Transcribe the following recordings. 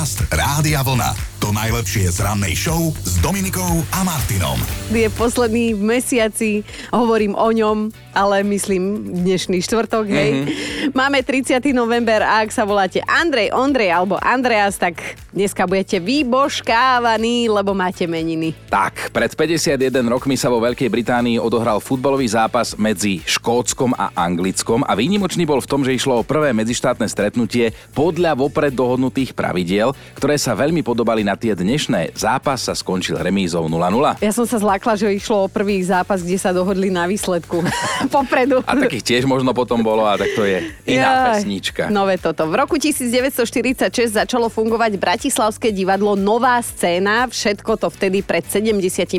Podcast Rádia Vlna. To najlepšie z rannej show s Dominikou a Martinom. Je posledný v mesiaci, hovorím o ňom, ale myslím dnešný štvrtok, hej. Mm-hmm. Máme 30. november a ak sa voláte Andrej, Ondrej alebo Andreas, tak dneska budete vybožkávaní, lebo máte meniny. Tak, pred 51 rokmi sa vo Veľkej Británii odohral futbalový zápas medzi Škótskom a Anglickom a výnimočný bol v tom, že išlo o prvé medzištátne stretnutie podľa vopred dohodnutých pravidiel, ktoré sa veľmi podobali na tie dnešné. Zápas sa skončil remízou 0-0. Ja som sa zlákla, že išlo o prvý zápas, kde sa dohodli na výsledku popredu. A takých tiež možno potom bolo, a tak to je iná Jaj, pesnička. Nové toto. V roku 1946 začalo fungovať Bratislavské divadlo Nová scéna. Všetko to vtedy pred 77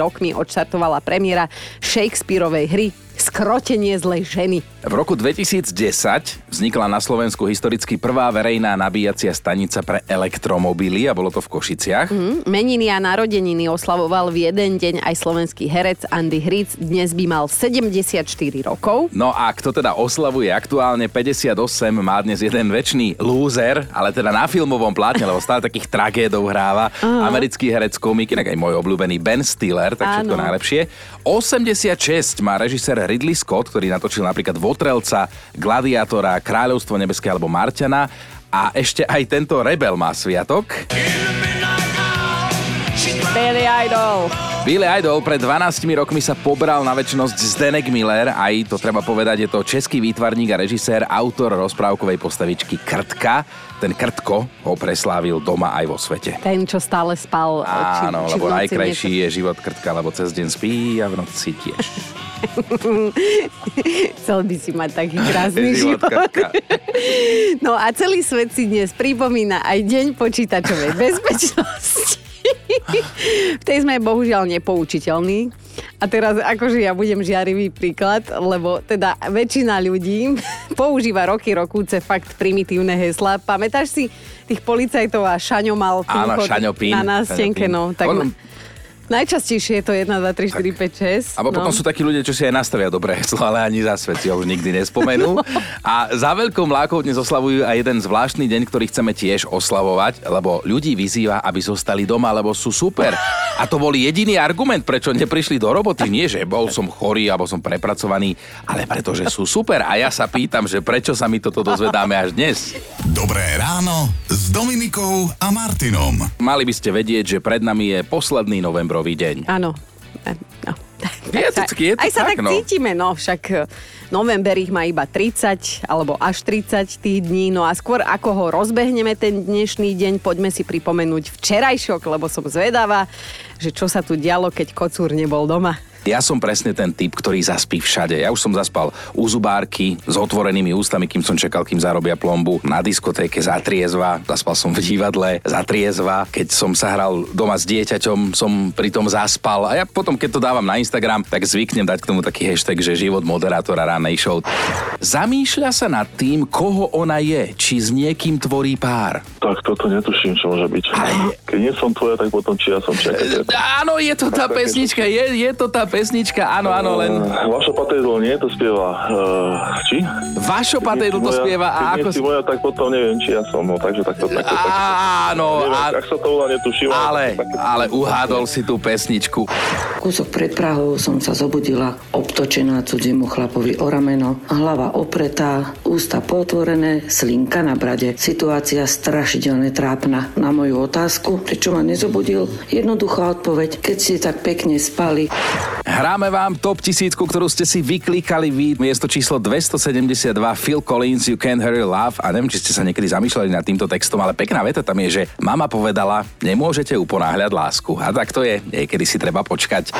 rokmi odštartovala premiéra Shakespeareovej hry Skrotenie zlej ženy. V roku 2010 vznikla na Slovensku historicky prvá verejná nabíjacia stanica pre elektromobily a bolo to v Košiciach. Mm, meniny a narodeniny oslavoval v jeden deň aj slovenský herec Andy Hric. Dnes by mal 74 rokov. No a kto teda oslavuje aktuálne 58, má dnes jeden väčší lúzer, ale teda na filmovom plátne, lebo stále takých tragédov hráva. Uh-huh. Americký herec komik, inak aj môj obľúbený Ben Stiller, tak všetko najlepšie. 86 má režisér Ridley Scott, ktorý natočil napríklad Votrelca, Gladiátora, Kráľovstvo nebeské alebo Marťana a ešte aj tento Rebel má sviatok. Billy Idol. Billy Idol pred 12 rokmi sa pobral na väčšnosť Zdenek Miller, aj to treba povedať, je to český výtvarník a režisér, autor rozprávkovej postavičky Krtka. Ten Krtko ho preslávil doma aj vo svete. Ten, čo stále spal. Áno, či, či lebo najkrajší je život Krtka, lebo cez deň spí a v noci tiež. Chcel by si mať taký krásny život. no a celý svet si dnes pripomína aj Deň počítačovej bezpečnosti. V tej sme bohužiaľ nepoučiteľní. A teraz akože ja budem žiarivý príklad, lebo teda väčšina ľudí používa roky rokúce fakt primitívne hesla. Pamätáš si tých policajtov a Šaňo mal Áno, na nástenke, no. Tak On, Najčastejšie je to 1, 2, 3, 4, 5, 6. A potom no. sú takí ľudia, čo si aj nastavia dobré heslo, ale ani za svet si ho už nikdy nespomenú. A za veľkou mlákou dnes oslavujú aj jeden zvláštny deň, ktorý chceme tiež oslavovať, lebo ľudí vyzýva, aby zostali doma, lebo sú super. A to bol jediný argument, prečo neprišli do roboty. Nie, že bol som chorý alebo som prepracovaný, ale preto, že sú super. A ja sa pýtam, že prečo sa mi toto dozvedáme až dnes. Dobré ráno s Dominikou a Martinom. Mali by ste vedieť, že pred nami je posledný november novembrový deň. Áno. No. Je to, je to Aj sa tak, tak no. cítime, no však e, november ich má iba 30 alebo až 30 tých dní, no a skôr ako ho rozbehneme ten dnešný deň, poďme si pripomenúť včerajšok, lebo som zvedavá, že čo sa tu dialo, keď kocúr nebol doma. Ja som presne ten typ, ktorý zaspí všade. Ja už som zaspal u zubárky s otvorenými ústami, kým som čakal, kým zarobia plombu. Na diskotéke zatriezva, zaspal som v divadle zatriezva. Keď som sa hral doma s dieťaťom, som pritom zaspal. A ja potom, keď to dávam na Instagram, tak zvyknem dať k tomu taký hashtag, že život moderátora ranej show. Zamýšľa sa nad tým, koho ona je, či s niekým tvorí pár. Tak toto netuším, čo môže byť. Ale... Keď nie som tvoja, tak potom či ja som čakať. Áno, je to tá pesnička, je, je to tá pesnička, áno, áno, len... Uh, Vašo Patejdl nie, to spieva. Uh, či? Vašo Patejdl to spieva a ako... si moja, tak potom neviem, či ja som, no, takže takto, takto, takto. Áno, neviem, a... ak sa to volá, netuším. Ale, ale uhádol si tú pesničku. Kúsok pred Prahou som sa zobudila, obtočená cudziemu chlapovi o rameno, hlava opretá, ústa potvorené, slinka na brade. Situácia strašidelne trápna. Na moju otázku, prečo ma nezobudil, jednoduchá odpoveď, keď ste tak pekne spali. Hráme vám top tisícku, ktorú ste si vyklikali vy. Miesto číslo 272 Phil Collins You Can't Hurry Love. A neviem, či ste sa niekedy zamýšľali nad týmto textom, ale pekná veta tam je, že mama povedala, nemôžete uponáhľať lásku. A tak to je, niekedy si treba počkať.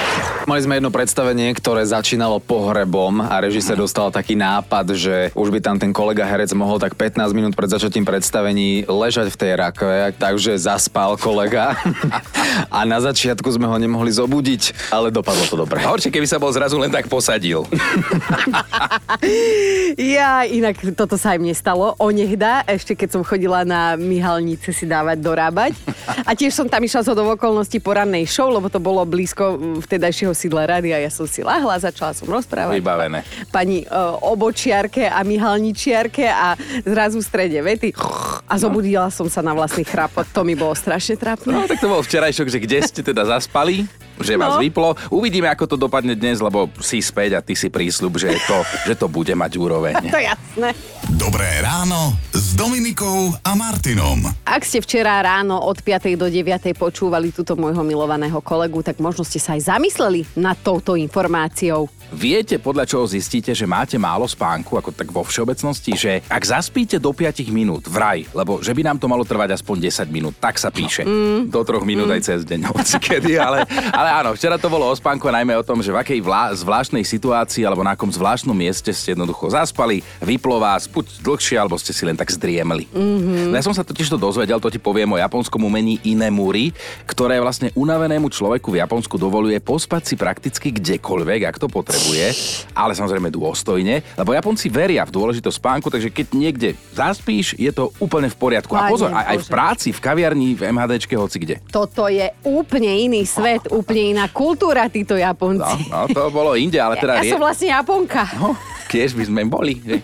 Mali sme jedno predstavenie, ktoré začínalo pohrebom a režisér dostal taký nápad, že už by tam ten kolega herec mohol tak 15 minút pred začatím predstavení ležať v tej rakve, takže zaspal kolega a na začiatku sme ho nemohli zobudiť, ale dopadlo to dobre. Dobre. Horšie, keby sa bol zrazu len tak posadil. Ja, inak toto sa aj mne stalo. Onehda, ešte keď som chodila na Mihalnice si dávať dorábať. A tiež som tam išla zo do okolností porannej show, lebo to bolo blízko mm, vtedajšieho sídla rádia. Ja som si lahla, začala som rozprávať. Vybavené. Pani uh, obočiarke a Mihalničiarke a zrazu v strede vety. A zobudila som sa na vlastný chrapot. To mi bolo strašne trápne. No tak to bol včerajšok, že kde ste teda zaspali, že vás No. vyplo. Uvidíme, ako to dopadne dnes, lebo si späť a ty si prísľub, že to, že to bude mať úroveň. To jasné. Dobré ráno s Dominikou a Martinom. Ak ste včera ráno od 5. do 9. počúvali túto môjho milovaného kolegu, tak možno ste sa aj zamysleli nad touto informáciou. Viete, podľa čoho zistíte, že máte málo spánku, ako tak vo všeobecnosti, že ak zaspíte do 5 minút, vraj, lebo že by nám to malo trvať aspoň 10 minút, tak sa píše. Mm. Do 3 minút mm. aj cez deň, hoci kedy, ale, ale áno, včera to bolo o spánku a najmä o tom, že v akej vlá, zvláštnej situácii alebo na akom zvláštnom mieste ste jednoducho zaspali, vyplo vás, buď dlhšie, alebo ste si len tak zdriemli. Mm-hmm. Ja som sa totiž to dozvedel, to ti poviem o japonskom umení inemuri, ktoré vlastne unavenému človeku v Japonsku dovoluje pospať si prakticky kdekoľvek, ak to potrebuje, ale samozrejme dôstojne, lebo Japonci veria v dôležitosť spánku, takže keď niekde zaspíš, je to úplne v poriadku. A pozor, aj, aj v práci, v kaviarni, v MHDčke, hoci kde. Toto je úplne iný svet, úplne iná kultúra títo No, Japonci. no, to bolo inde, ale teda... ja, ja som vlastne Japonka. No, tiež by sme boli. Že?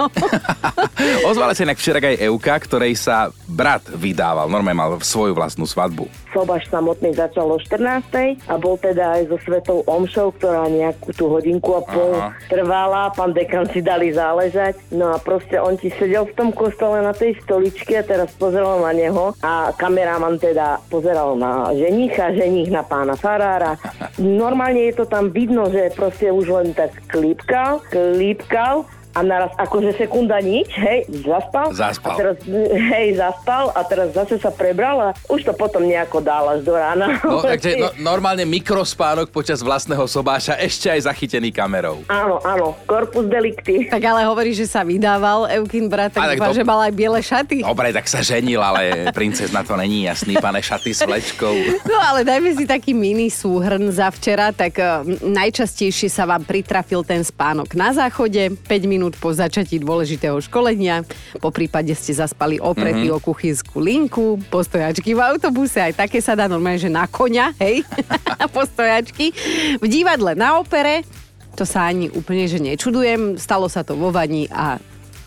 Ozvala sa inak včera aj Euka, ktorej sa brat vydával. Normálne mal svoju vlastnú svadbu. Sobaš samotný začal o 14. a bol teda aj so svetou omšou, ktorá nejakú tú hodinku a pol Aha. trvala. Pán dekan si dali záležať. No a proste on ti sedel v tom kostole na tej stoličke a teraz pozeral na neho a kameraman teda pozeral na ženicha, ženich na pána farára. Normálne je to tam vidno, že proste už len tak klípkal, klípkal a naraz akože sekunda nič, hej, zaspal. Zaspal. A teraz, hej, zaspal a teraz zase sa prebral a už to potom nejako dál až do rána. No, takže no, normálne mikrospánok počas vlastného sobáša, ešte aj zachytený kamerou. Áno, áno, corpus delicti. Tak ale hovorí, že sa vydával Eukin brat, tak dúfam, to- že mal aj biele šaty. Dobre, tak sa ženil, ale princes na to není jasný, pane šaty s vlečkou. No ale dajme si taký mini súhrn za včera, tak uh, najčastejšie sa vám pritrafil ten spánok na záchode, 5 minút po začatí dôležitého školenia, po prípade ste zaspali opretí mm-hmm. o kuchynskú linku, postojačky v autobuse, aj také sa dá normálne, že na koňa, hej, postojačky, v divadle na opere, to sa ani úplne, že nečudujem, stalo sa to vo vani a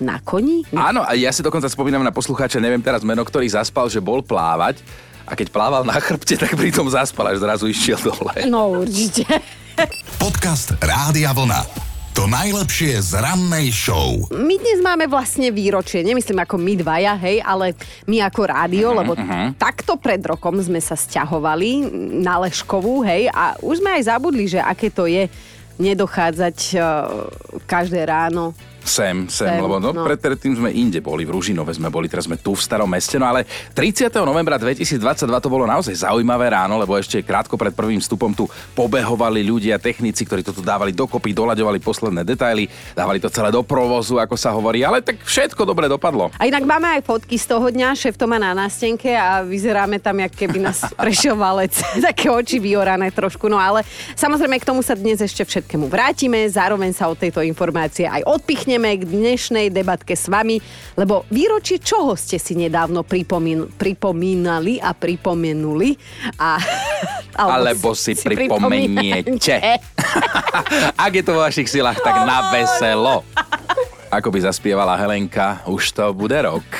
na koni? Áno, a ja si dokonca spomínam na poslucháča, neviem teraz meno, ktorý zaspal, že bol plávať a keď plával na chrbte, tak pritom zaspal, až zrazu išiel dole. No určite. Podcast Rádia Vlna. To najlepšie z rannej show. My dnes máme vlastne výročie, nemyslím ako my dvaja, hej, ale my ako rádio, lebo takto pred rokom sme sa stiahovali na Leškovú, hej, a už sme aj zabudli, že aké to je nedochádzať uh, každé ráno Sem, sem, Sem, lebo no, no. pred, predtým sme inde boli, v Ružinove sme boli, teraz sme tu v starom meste, no ale 30. novembra 2022 to bolo naozaj zaujímavé ráno, lebo ešte krátko pred prvým vstupom tu pobehovali ľudia, technici, ktorí to tu dávali dokopy, doľaďovali posledné detaily, dávali to celé do provozu, ako sa hovorí, ale tak všetko dobre dopadlo. A inak máme aj fotky z toho dňa, šéf to má na nástenke a vyzeráme tam, jak keby nás prešiel valec. Také oči vyorané trošku, no ale samozrejme k tomu sa dnes ešte všetkému vrátime, zároveň sa od tejto informácie aj odpichneme k dnešnej debatke s vami, lebo výročie čoho ste si nedávno pripomín, pripomínali a pripomenuli a... Alebo si pripomeniete. Ak je to vo vašich silách, tak na veselo. Ako by zaspievala Helenka, už to bude rok.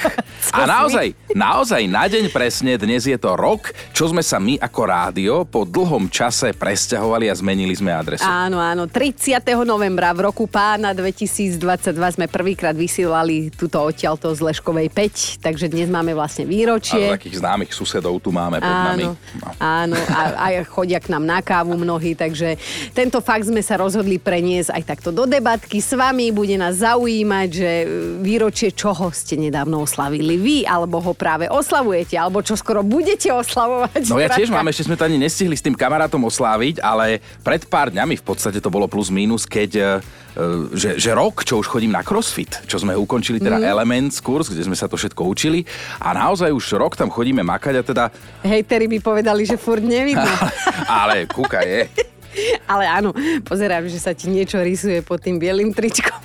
A naozaj, naozaj na deň presne dnes je to rok, čo sme sa my ako rádio po dlhom čase presťahovali a zmenili sme adresu. Áno, áno. 30. novembra v roku pána 2022 sme prvýkrát vysielali túto odtiaľto z Leškovej 5, takže dnes máme vlastne A výročie. takých známych susedov tu máme pod nami. Áno, No. áno a aj chodia k nám na kávu mnohí, takže tento fakt sme sa rozhodli preniesť aj takto do debatky s vami. Bude nás zaujímať, že výročie čoho ste nedávno oslavili vy, alebo ho práve oslavujete, alebo čo skoro budete oslavovať. No ja tiež mám, ešte sme to ani nestihli s tým kamarátom osláviť, ale pred pár dňami v podstate to bolo plus minus, keď e, e, že, že rok, čo už chodím na CrossFit, čo sme ukončili teda mm. Elements kurz, kde sme sa to všetko učili a naozaj už rok tam chodíme makať a teda, Hejteri by povedali, že furt nevidno. ale kúka je. Ale áno, pozerám, že sa ti niečo rysuje pod tým bielým tričkom.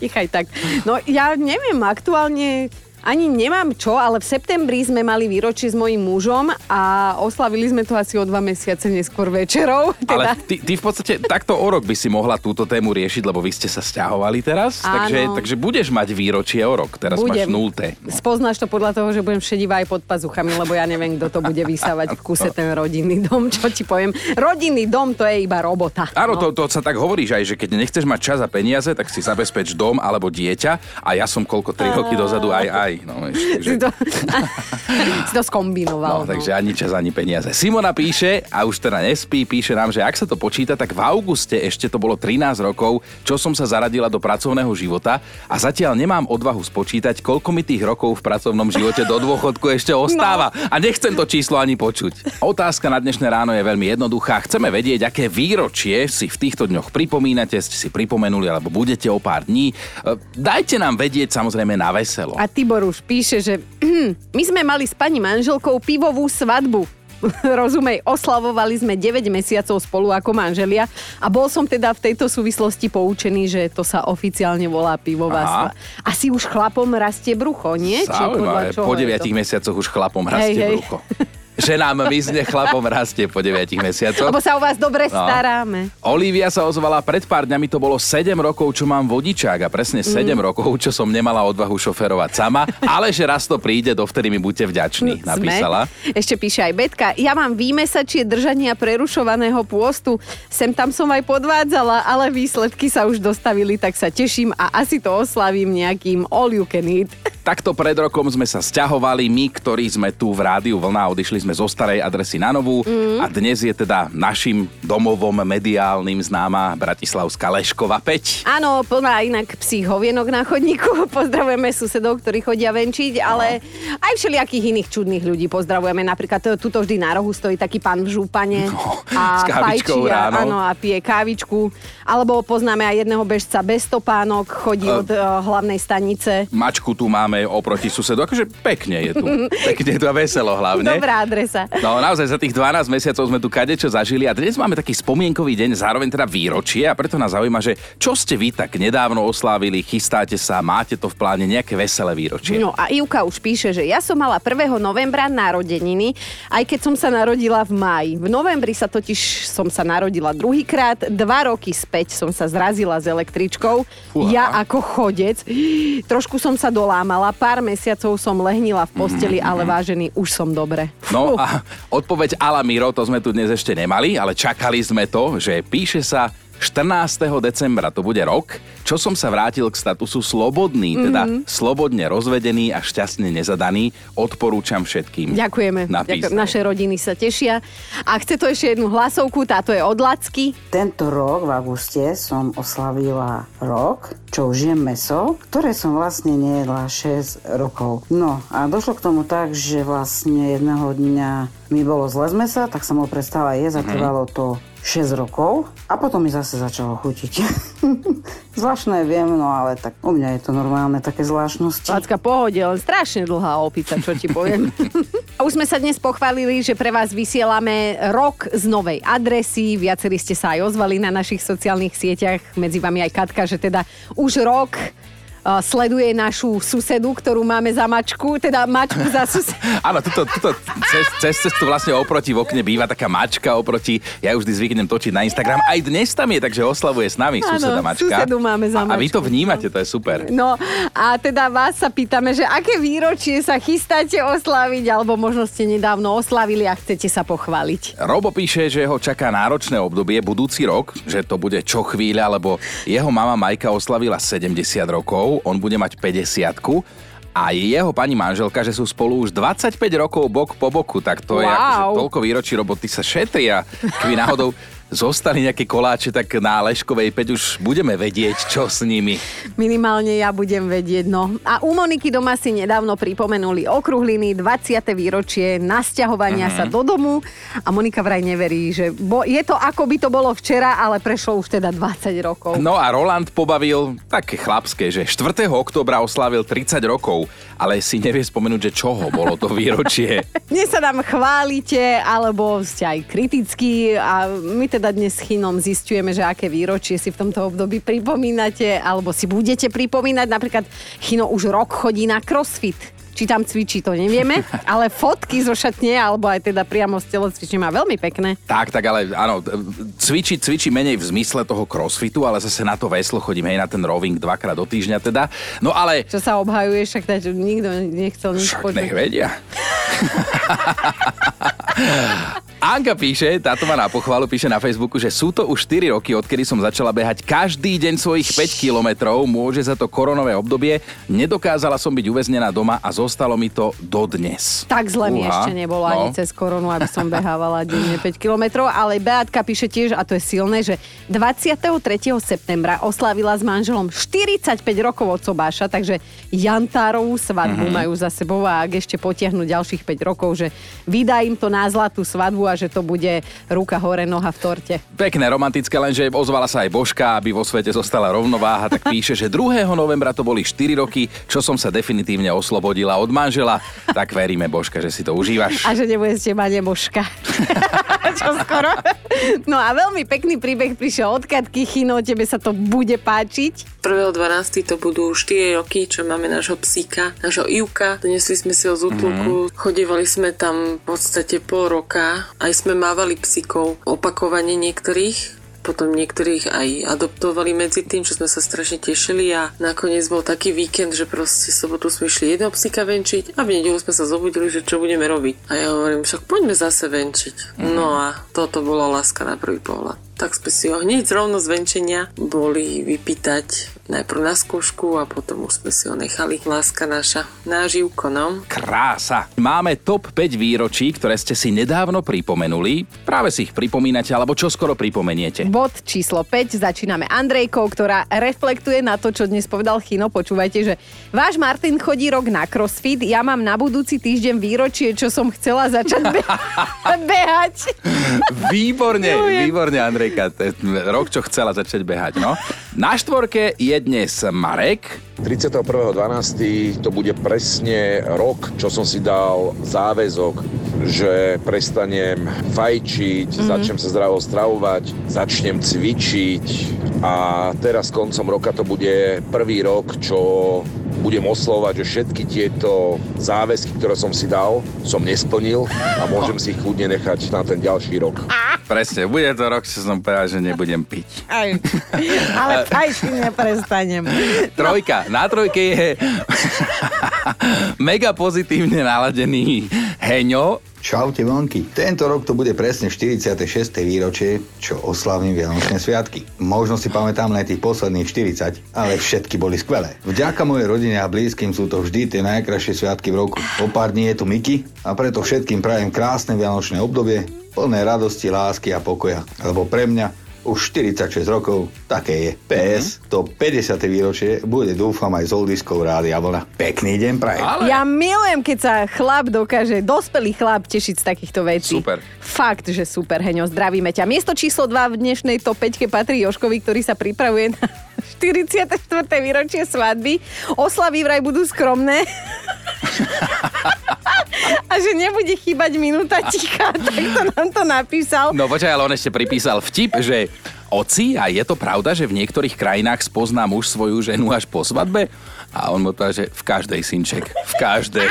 Nechaj tak. No ja neviem, aktuálne ani nemám čo, ale v septembri sme mali výročie s mojím mužom a oslavili sme to asi o dva mesiace neskôr večerou. Ale Teda. ty, ty v podstate takto o rok by si mohla túto tému riešiť, lebo vy ste sa stiahovali teraz, Áno. takže, takže budeš mať výročie o rok, teraz máš nulté. No. Spoznáš to podľa toho, že budem šedivá aj pod pazuchami, lebo ja neviem, kto to bude vysávať v kuse ten rodinný dom, čo ti poviem. Rodinný dom to je iba robota. Áno, to, to sa tak hovorí, že aj, že keď nechceš mať čas a peniaze, tak si zabezpeč dom alebo dieťa a ja som koľko, 3 roky dozadu aj aj. No, takže... Si to, si to skombinoval. No, takže ani čas, ani peniaze. Simona píše, a už teda nespí, píše nám, že ak sa to počíta, tak v auguste ešte to bolo 13 rokov, čo som sa zaradila do pracovného života a zatiaľ nemám odvahu spočítať, koľko mi tých rokov v pracovnom živote do dôchodku ešte ostáva. No. A nechcem to číslo ani počuť. Otázka na dnešné ráno je veľmi jednoduchá. Chceme vedieť, aké výročie si v týchto dňoch pripomínate, ste si pripomenuli alebo budete o pár dní. E, Dajte nám vedieť samozrejme na veselo. A Tibor už píše, že my sme mali s pani manželkou pivovú svadbu. Rozumej, oslavovali sme 9 mesiacov spolu ako manželia a bol som teda v tejto súvislosti poučený, že to sa oficiálne volá pivová svadba. Asi už chlapom rastie brucho, nie? Zaujímavé. Po je to? 9 mesiacoch už chlapom rastie hej. brucho. Ženám mizne, chlapom rastie po 9 mesiacoch. Lebo sa o vás dobre No. staráme. Olivia sa ozvala pred pár dňami, to bolo 7 rokov, čo mám vodičák a presne 7 Mm. rokov, čo som nemala odvahu šoferovať sama, ale že raz to príde, dovtedy mi buďte vďační, napísala. Sme. Ešte píše aj Betka. Ja mám výmesačie držania prerušovaného pôstu. Sem tam som aj podvádzala, ale výsledky sa už dostavili, tak sa teším a asi to oslavím nejakým all you can eat. Takto pred rokom sme sa sťahovali, my, ktorí sme tu v rádiu Vlna, odišli sme zo starej adresy na novú Mm. a dnes je teda našim domovom mediálnym známa Bratislavská Leškova peť. Áno, plná inak psích hovienok na chodníku. Pozdravujeme susedov, ktorí chodia venčiť, ale aj všelijakých iných čudných ľudí pozdravujeme. Napríklad e, tuto vždy na rohu stojí taký pán v žúpane No, a s fajčí a, áno, a pije kávičku. Alebo poznáme aj jedného bežca bez topánok, chodí od uh, hlavnej stanice. Mačku tu máme oproti susedu, akože pekne je tu. Pekne je tu a veselo hlavne. Dobrá adresa. No naozaj za tých 12 mesiacov sme tu kadečo zažili a dnes máme taký spomienkový deň, zároveň teda výročie a preto nás zaujíma, že čo ste vy tak nedávno oslávili, chystáte sa, máte to v pláne nejaké veselé výročie. No a Ivka už píše, že ja som mala 1. novembra narodeniny, aj keď som sa narodila v máji. V novembri sa totiž som sa narodila druhýkrát, dva roky späť som sa zrazila s električkou. Fúha. Ja ako chodec, trošku som sa dolámala, pár mesiacov som lehnila v posteli, ale vážený, už som dobre. No a odpoveď Ala Miro, to sme tu dnes ešte nemali, ale čakali sme to, že píše sa 14. decembra, to bude rok, čo som sa vrátil k statusu slobodný, teda Mhm. slobodne rozvedený a šťastne nezadaný. Odporúčam všetkým. Ďakujeme. Ďakujem. Naše rodiny sa tešia. A chce to ešte jednu hlasovku, táto je od Lacky. Tento rok v auguste som oslavila rok, čo už jem meso, ktoré som vlastne nejedla 6 rokov. No a došlo k tomu tak, že vlastne jedného dňa mi bolo zle z mesa, tak som ho prestala jesť a trvalo to 6 rokov a potom mi zase začalo chutiť. Zvláštne viem, no ale tak u mňa je to normálne, také zvláštnosti. Lacka, pohode, len strašne dlhá opica, čo ti poviem. A už sme sa dnes pochválili, že pre vás vysielame rok z novej adresy. Viacerí ste sa aj ozvali na našich sociálnych sieťach, medzi vami aj Katka, že teda už rok uh, sleduje našu susedu, ktorú máme za mačku, teda mačku za susedu. Áno, tuto, tuto cez, cez cestu vlastne oproti v okne býva taká mačka oproti, ja už vždy zvyknem točiť na Instagram, aj dnes tam je, takže oslavuje s nami Áno, suseda mačka. susedu máme za a, a vy to mačku. vnímate, to je super. No a teda vás sa pýtame, že aké výročie sa chystáte oslaviť, alebo možno ste nedávno oslavili a chcete sa pochváliť. Robo píše, že ho čaká náročné obdobie budúci rok, že to bude čo chvíľa, lebo jeho mama Majka oslavila 70 rokov, on bude mať 50 a jeho pani manželka, že sú spolu už 25 rokov bok po boku, tak to je Wow. akože toľko výročí roboty sa šetria. Keby náhodou zostali nejaké koláče, tak na Leškovej 5 už budeme vedieť, čo s nimi. Minimálne ja budem vedieť, no. A u Moniky doma si nedávno pripomenuli okruhliny, 20. výročie nasťahovania sa do domu a Monika vraj neverí, že bo, je to ako by to bolo včera, ale prešlo už teda 20 rokov. No a Roland pobavil také chlapské, že 4. oktobra oslávil 30 rokov ale si nevie spomenúť, že čoho bolo to výročie. Dnes sa nám chválite, alebo ste aj kritickí a my teda dnes s Chinom zistujeme, že aké výročie si v tomto období pripomínate, alebo si budete pripomínať. Napríklad Chino už rok chodí na crossfit či tam cvičí, to nevieme, ale fotky zo šatne, alebo aj teda priamo z telocvične má veľmi pekné. Tak, tak, ale áno, cvičí, cvičí menej v zmysle toho crossfitu, ale zase na to veslo chodím, hej, na ten roving dvakrát do týždňa teda. No ale... Čo sa obhajuje, však teda nikto nechcel nič Však nech vedia. Anka píše, táto má na pochvalu, píše na Facebooku, že sú to už 4 roky, odkedy som začala behať každý deň svojich 5 kilometrov. Môže za to koronové obdobie. Nedokázala som byť uväznená doma a zostalo mi to dodnes. Tak zle mi ešte nebolo no. ani cez koronu, aby som behávala denne 5 kilometrov, ale Beatka píše tiež, a to je silné, že 23. septembra oslávila s manželom 45 rokov od Sobáša, takže Jantárovú svadbu mm-hmm. majú za sebou a ak ešte potiahnu ďalších 5 rokov, že vydá im to na zlatú svadbu a že to bude ruka hore, noha v torte. Pekné, romantické, lenže ozvala sa aj Božka, aby vo svete zostala rovnováha, tak píše, že 2. novembra to boli 4 roky, čo som sa definitívne oslobodila od manžela. Tak veríme, Božka, že si to užívaš. A že nebudete mať Božka. čo skoro. No a veľmi pekný príbeh prišiel od Katky Chino, tebe sa to bude páčiť. 1.12. to budú 4 roky, čo máme nášho psíka, nášho Ivka. Donesli sme si ho z útulku, mm-hmm. chodívali sme tam v podstate pol roka aj sme mávali psíkov opakovane niektorých, potom niektorých aj adoptovali medzi tým, čo sme sa strašne tešili a nakoniec bol taký víkend, že proste sobotu sme išli jedného psíka venčiť a v nedelu sme sa zobudili, že čo budeme robiť. A ja hovorím, však poďme zase venčiť. Mm-hmm. No a toto bola láska na prvý pohľad tak sme si ho hneď rovno z venčenia boli vypýtať najprv na skúšku a potom už sme si ho nechali. Láska naša, náživko, no. Krása. Máme top 5 výročí, ktoré ste si nedávno pripomenuli. Práve si ich pripomínate, alebo čo skoro pripomeniete. Bod číslo 5 začíname Andrejkou, ktorá reflektuje na to, čo dnes povedal Chino. Počúvajte, že váš Martin chodí rok na crossfit, ja mám na budúci týždeň výročie, čo som chcela začať be- behať. Výborne, výborne, Andrej. Andrejka, rok, čo chcela začať behať. No. Na štvorke je dnes Marek. 31.12. to bude presne rok, čo som si dal záväzok, že prestanem fajčiť, mm-hmm. začnem sa zdravo stravovať, začnem cvičiť a teraz koncom roka to bude prvý rok, čo budem oslovať, že všetky tieto záväzky, ktoré som si dal, som nesplnil a môžem si ich kľudne nechať na ten ďalší rok. Presne, bude to rok, čo som povedal, že nebudem piť. Aj, ale aj si neprestanem. Trojka. Na trojke je mega pozitívne naladený Heňo Čaute vonky. Tento rok to bude presne 46. výročie, čo oslavím Vianočné sviatky. Možno si pamätám len tých posledných 40, ale všetky boli skvelé. Vďaka mojej rodine a blízkym sú to vždy tie najkrajšie sviatky v roku. O pár dní je tu Miki a preto všetkým prajem krásne Vianočné obdobie, plné radosti, lásky a pokoja. Lebo pre mňa už 46 rokov, také je. PS, mm-hmm. to 50. výročie bude dúfam aj z oldiskou Rádia Vlna. Pekný deň prajem. Ale... Ja milujem, keď sa chlap dokáže, dospelý chlap tešiť z takýchto vecí. Super. Fakt, že super, Heňo, zdravíme ťa. Miesto číslo 2 v dnešnej top 5 patrí Joškovi, ktorý sa pripravuje na 44. výročie svadby. Oslavy vraj budú skromné. A že nebude chýbať minúta ticha, tak to nám to napísal. No počkaj, ale on ešte pripísal vtip, že Oci, a je to pravda, že v niektorých krajinách spozná muž svoju ženu až po svadbe? A on mu povedal, že v každej, synček, v každej.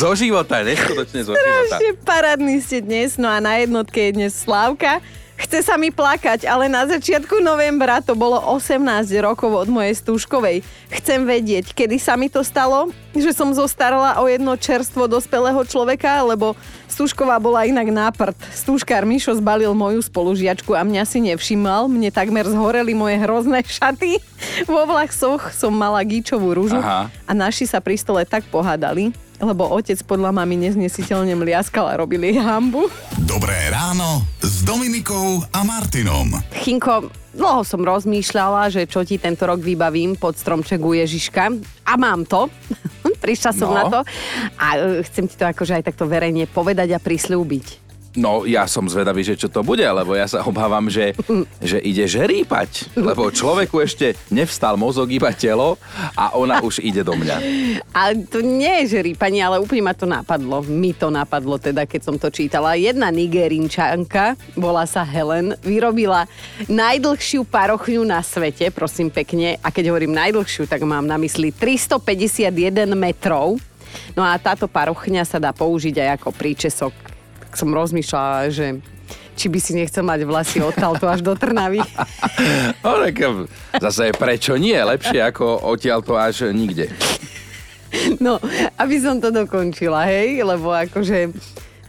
zo života, neskutočne zo života. Strašne parádny ste dnes, no a na jednotke je dnes Slávka. Chce sa mi plakať, ale na začiatku novembra to bolo 18 rokov od mojej stúškovej. Chcem vedieť, kedy sa mi to stalo, že som zostarala o jedno čerstvo dospelého človeka, lebo stúšková bola inak náprd. Stúškar Mišo zbalil moju spolužiačku a mňa si nevšimal. Mne takmer zhoreli moje hrozné šaty. Vo vlasoch som mala gíčovú rúžu Aha. a naši sa pri stole tak pohádali, lebo otec podľa mami neznesiteľne mliaskal a robili hambu. Dobré ráno s Dominikou a Martinom. Chinko, dlho som rozmýšľala, že čo ti tento rok vybavím pod stromček u Ježiška. A mám to. Prišla som no. na to. A e, chcem ti to akože aj takto verejne povedať a prislúbiť. No, ja som zvedavý, že čo to bude, lebo ja sa obávam, že, že ide žerípať. Lebo človeku ešte nevstal mozog, iba telo a ona už ide do mňa. Ale to nie je žerípanie, ale úplne ma to napadlo. Mi to napadlo teda, keď som to čítala. Jedna nigerinčanka, volá sa Helen, vyrobila najdlhšiu parochňu na svete, prosím pekne. A keď hovorím najdlhšiu, tak mám na mysli 351 metrov. No a táto parochňa sa dá použiť aj ako príčesok. Tak som rozmýšľala, že či by si nechcel mať vlasy odtiaľto až do Trnavy. No, tak zase prečo nie? Lepšie ako odtiaľto až nikde. No, aby som to dokončila, hej, lebo akože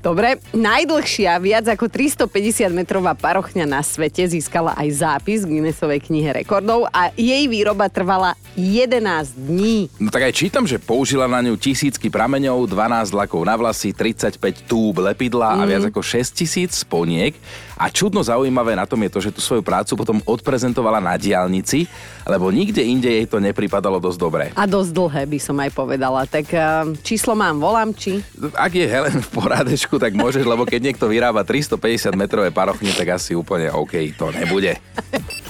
Dobre, najdlhšia, viac ako 350 metrová parochňa na svete získala aj zápis v Guinnessovej knihe rekordov a jej výroba trvala 11 dní. No tak aj čítam, že použila na ňu tisícky prameňov, 12 lakov na vlasy, 35 túb lepidla mm. a viac ako 6 tisíc sponiek. A čudno zaujímavé na tom je to, že tú svoju prácu potom odprezentovala na diálnici, lebo nikde inde jej to nepripadalo dosť dobré. A dosť dlhé by som aj povedala. Tak uh, číslo mám, volám či? Ak je Helen v porádečku, tak môžeš, lebo keď niekto vyrába 350 metrové parochne, tak asi úplne OK, to nebude.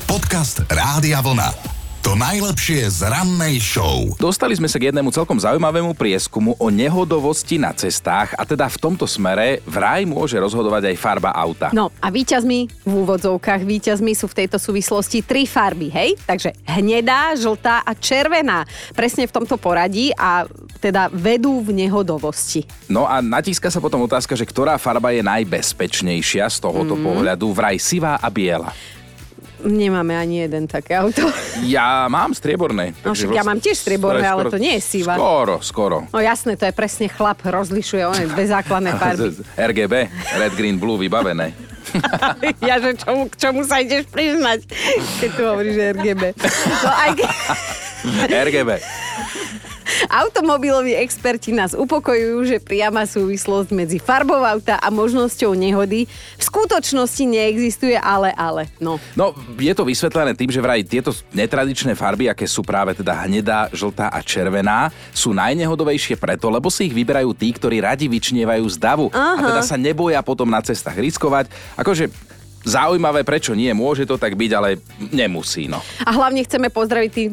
Podcast Rádia Vlna. To najlepšie z rannej show. Dostali sme sa k jednému celkom zaujímavému prieskumu o nehodovosti na cestách a teda v tomto smere vraj môže rozhodovať aj farba auta. No a víťazmi, v úvodzovkách víťazmi sú v tejto súvislosti tri farby, hej? Takže hnedá, žltá a červená. Presne v tomto poradí a teda vedú v nehodovosti. No a natíska sa potom otázka, že ktorá farba je najbezpečnejšia z tohoto mm. pohľadu, vraj sivá a biela. Nemáme ani jeden také auto. Ja mám strieborné. No však ja mám tiež strieborné, ale to nie je siva. Skoro, skoro. No jasné, to je presne chlap, rozlišuje on bez základné farby. RGB, Red, Green, Blue, vybavené. ja, že čomu, k čomu sa ideš priznať, keď tu hovoríš RGB. No aj... RGB. Automobiloví experti nás upokojujú, že priama súvislosť medzi farbou auta a možnosťou nehody v skutočnosti neexistuje, ale ale. No. no, je to vysvetlené tým, že vraj tieto netradičné farby, aké sú práve teda hnedá, žltá a červená, sú najnehodovejšie preto, lebo si ich vyberajú tí, ktorí radi vyčnievajú z davu. Aha. A teda sa neboja potom na cestách riskovať. Akože Zaujímavé, prečo nie, môže to tak byť, ale nemusí. No. A hlavne chceme pozdraviť tých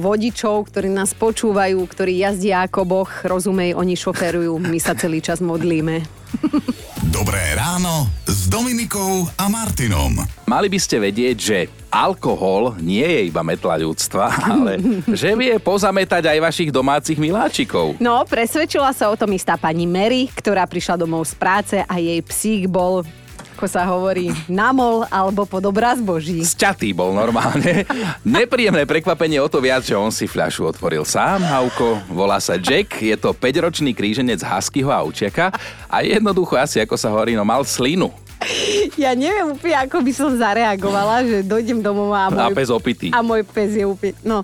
vodičov, ktorí nás počúvajú, ktorí jazdia ako boh, rozumej, oni šoferujú, my sa celý čas modlíme. Dobré ráno s Dominikou a Martinom. Mali by ste vedieť, že alkohol nie je iba metla ľudstva, ale že vie pozametať aj vašich domácich miláčikov. No, presvedčila sa o tom istá pani Mary, ktorá prišla domov z práce a jej psík bol ako sa hovorí, namol alebo pod obraz Boží. Sťatý bol normálne. Nepríjemné prekvapenie o to viac, že on si fľašu otvoril sám. Hauko, volá sa Jack, je to 5-ročný kríženec Huskyho a Učiaka a jednoducho asi, ako sa hovorí, no mal slinu. Ja neviem úplne, ako by som zareagovala, že dojdem domov a môj... A pes opitý. A môj pes je úplne... No.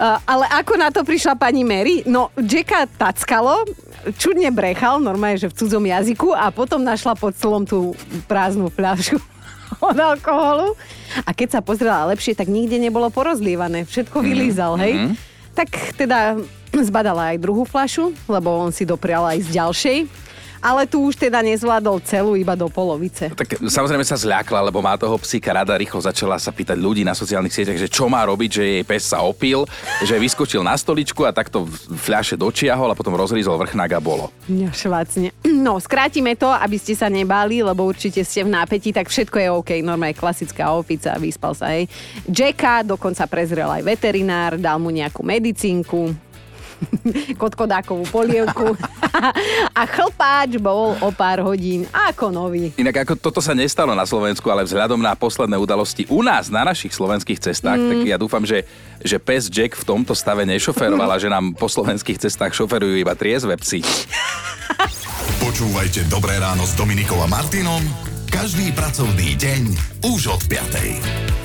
Uh, ale ako na to prišla pani Mary? No, Jacka tackalo, čudne brechal, normálne, že v cudzom jazyku a potom našla pod stolom tú prázdnu fľašu od alkoholu. A keď sa pozrela lepšie, tak nikde nebolo porozlievané. Všetko mhm, vylízal, hej? Mm-hmm. Tak teda zbadala aj druhú fľašu, lebo on si doprial aj z ďalšej ale tu už teda nezvládol celú iba do polovice. Tak samozrejme sa zľakla, lebo má toho psíka rada, rýchlo začala sa pýtať ľudí na sociálnych sieťach, že čo má robiť, že jej pes sa opil, že vyskočil na stoličku a takto fľaše dočiahol a potom rozrízol vrchnák a bolo. No, švácne. No, skrátime to, aby ste sa nebáli, lebo určite ste v nápetí, tak všetko je OK. Normálne klasická opica, vyspal sa, hej. Jacka dokonca prezrel aj veterinár, dal mu nejakú medicínku, kotkodákovú polievku a chlpáč bol o pár hodín ako nový. Inak ako toto sa nestalo na Slovensku, ale vzhľadom na posledné udalosti u nás na našich slovenských cestách, mm. tak ja dúfam, že, že pes Jack v tomto stave nešoferovala, že nám po slovenských cestách šoferujú iba triezve psi. Počúvajte Dobré ráno s Dominikom a Martinom každý pracovný deň už od 5.